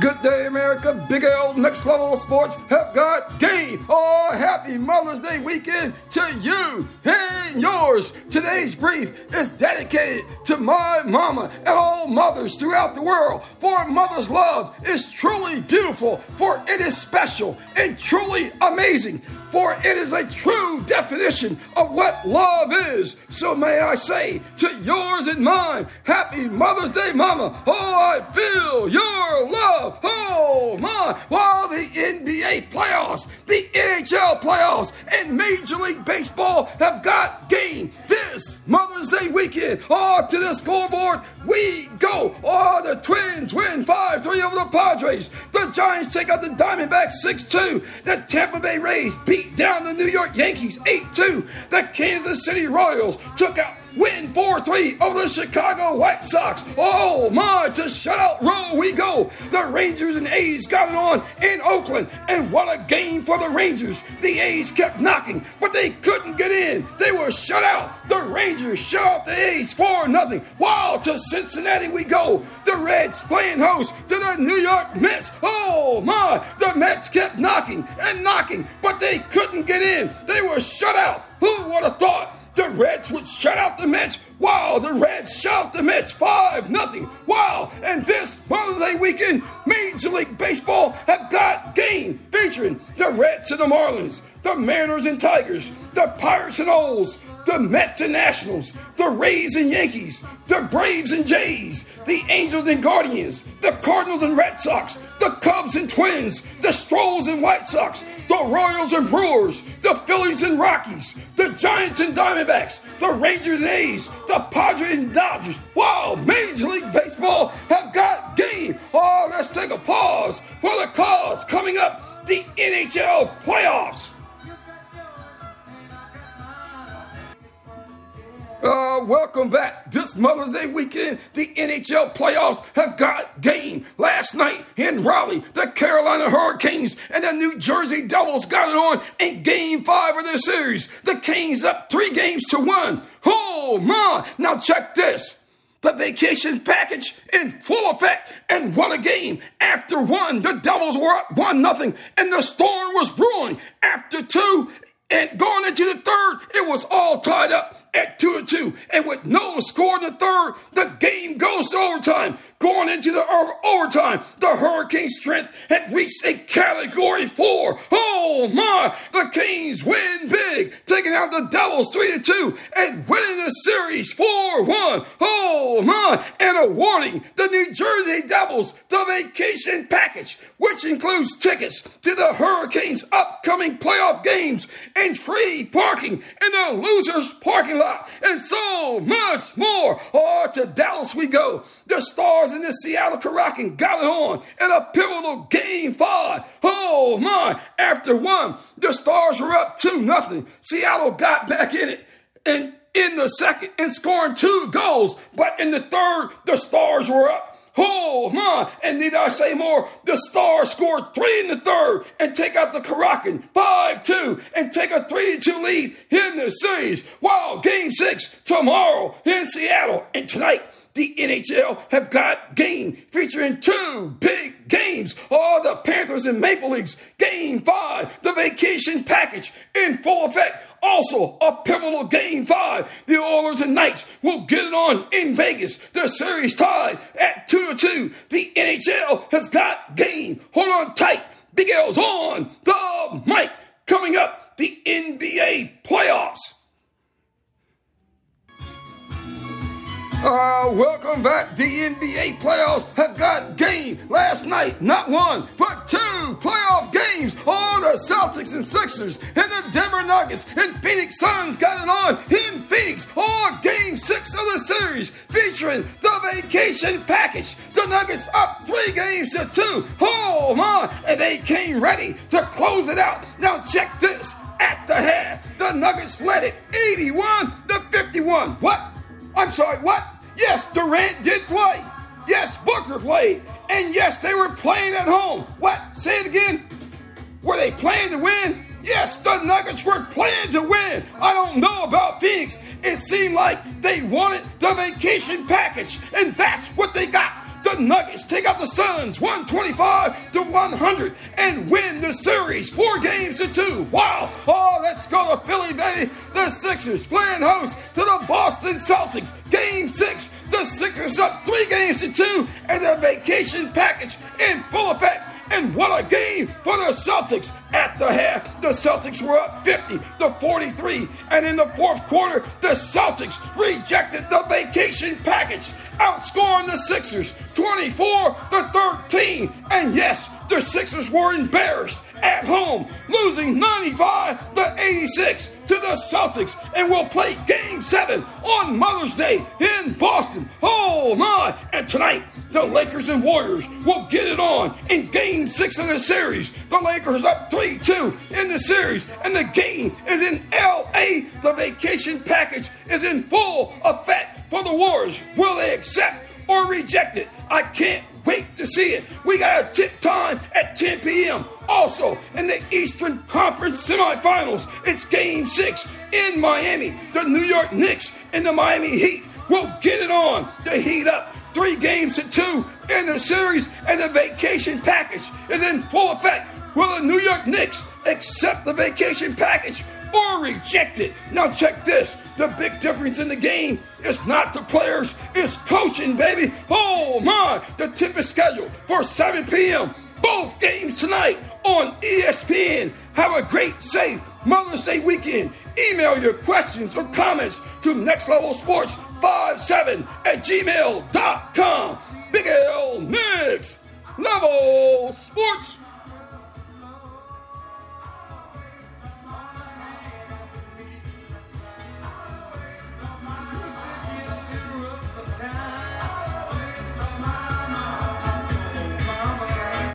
Good day, America. Big L, next level sports have got game. Oh, happy Mother's Day weekend to you and yours. Today's brief is dedicated to my mama and all mothers throughout the world. For mother's love is truly beautiful, for it is special and truly amazing for it is a true definition of what love is. So may I say to yours and mine, Happy Mother's Day, Mama. Oh, I feel your love. Oh, my. While the NBA playoffs, the NHL playoffs, and Major League Baseball have got game this Mother's Day weekend. Oh, to the scoreboard we go. Oh, the Twins win 5 3 over the Padres. The Giants take out the Diamondbacks 6 2. The Tampa Bay Rays beat beat down the New York Yankees 8 2. The Kansas City Royals took out win 4 3 over the Chicago White Sox. Oh my, to shutout row we go. The Rangers and A's got it on in Oakland, and what a game for the Rangers. The A's kept knocking, but they couldn't get in. They were shut out. The Rangers shut out the A's 4 0. Wow, to Cincinnati we go. The Reds playing host to the New York Mets. Oh my, the Mets kept knocking and knocking, but they couldn't get in. They were shut out. Who would have thought? The Reds would shut out the Mets. Wow, the Reds shut out the Mets 5 nothing. Wow, and this Mother's Day weekend, Major League Baseball have got game featuring the Reds and the Marlins, the Mariners and Tigers, the Pirates and O's, the Mets and Nationals, the Rays and Yankees, the Braves and Jays, the Angels and Guardians, the Cardinals and Red Sox, the Cubs and Twins, the Stros and White Sox, the Royals and Brewers, the Phillies and Rockies, the Giants and Diamondbacks, the Rangers and A's, the Padres and Dodgers. Wow, Major League This Mother's Day weekend, the NHL playoffs have got game. Last night in Raleigh, the Carolina Hurricanes and the New Jersey Devils got it on in game five of their series. The Canes up three games to one. Oh, my. Now check this. The vacation package in full effect and won a game. After one, the Devils were up one nothing and the storm was brewing. After two, and going into the third, it was all tied up at two two. And with no score in the third, the game goes to overtime. Going into the overtime, the Hurricane strength had reached a category four. Oh my! The Kings win big, taking out the Devils three to two and winning the series four one. Oh my! And awarding the New Jersey Devils the vacation package, which includes tickets to the Hurricanes' upcoming playoff games and free parking in the losers parking lot, and so much more. Oh, to Dallas we go. The Stars in the Seattle Kraken got it on in a pivotal game five. Oh my! After one, the Stars were up two nothing. Seattle got back in it and in the second and scoring two goals, but in the third, the Stars were up Oh my! And need I say more? The Stars scored three in the third and take out the Kraken 5-2 and take a 3-2 lead in the series. Wow, game six tomorrow in Seattle. And tonight, the NHL have got game featuring two big games. All the Panthers and Maple Leafs. Game five, the vacation package in full effect. Also, a pivotal game five. The Oilers and Knights will get it on in Vegas. The series tied at two to two. The NHL has got game. Hold on tight. Big L's on the mic. Coming up, the NBA playoffs. Uh, welcome back. The NBA playoffs have got game last night. Not one, but two playoff games. All the Celtics and Sixers and the Denver Nuggets and Phoenix Suns got it on in Phoenix. All game six of the series featuring the vacation package. The Nuggets up three games to two. Oh my! And they came ready to close it out. Now check this. At the half, the Nuggets led it 81 to 51. What? I'm sorry, what? Yes, Durant did play. Yes, Booker played. And yes, they were playing at home. What? Say it again. Were they playing to win? Yes, the Nuggets were playing to win. I don't know about Phoenix. It seemed like they wanted the vacation package, and that's what they got. The Nuggets take out the Suns 125 to 100 and win the series four games to two. Wow. Oh, let's go to Philly, baby. The Sixers playing host to the Boston Celtics. Game six. The Sixers up three games to two and the vacation package in full effect. And what a game for the Celtics. At the half, the Celtics were up 50 to 43. And in the fourth quarter, the Celtics rejected the vacation package, outscoring the Sixers 24 to 13. And yes, the Sixers were embarrassed at home, losing 95 to 86 to the Celtics, and will play Game 7 on Mother's Day in Boston. Oh my! And tonight, the Lakers and Warriors will get it on in Game 6 of the series. The Lakers up 3 2 in the series, and the game is in LA. The vacation package is in full effect for the Warriors. Will they accept or reject it? I can't wait to see it. We got a tip time at 10 p.m. Also, in the Eastern Conference semifinals, it's game six in Miami. The New York Knicks and the Miami Heat will get it on to heat up three games to two in the series, and the vacation package is in full effect. Will the New York Knicks accept the vacation package or reject it. Now, check this the big difference in the game is not the players, it's coaching, baby. Oh my, the tip is scheduled for 7 p.m. Both games tonight on ESPN. Have a great, safe Mother's Day weekend. Email your questions or comments to Next Level Sports 57 at gmail.com. Big L Next Level Sports.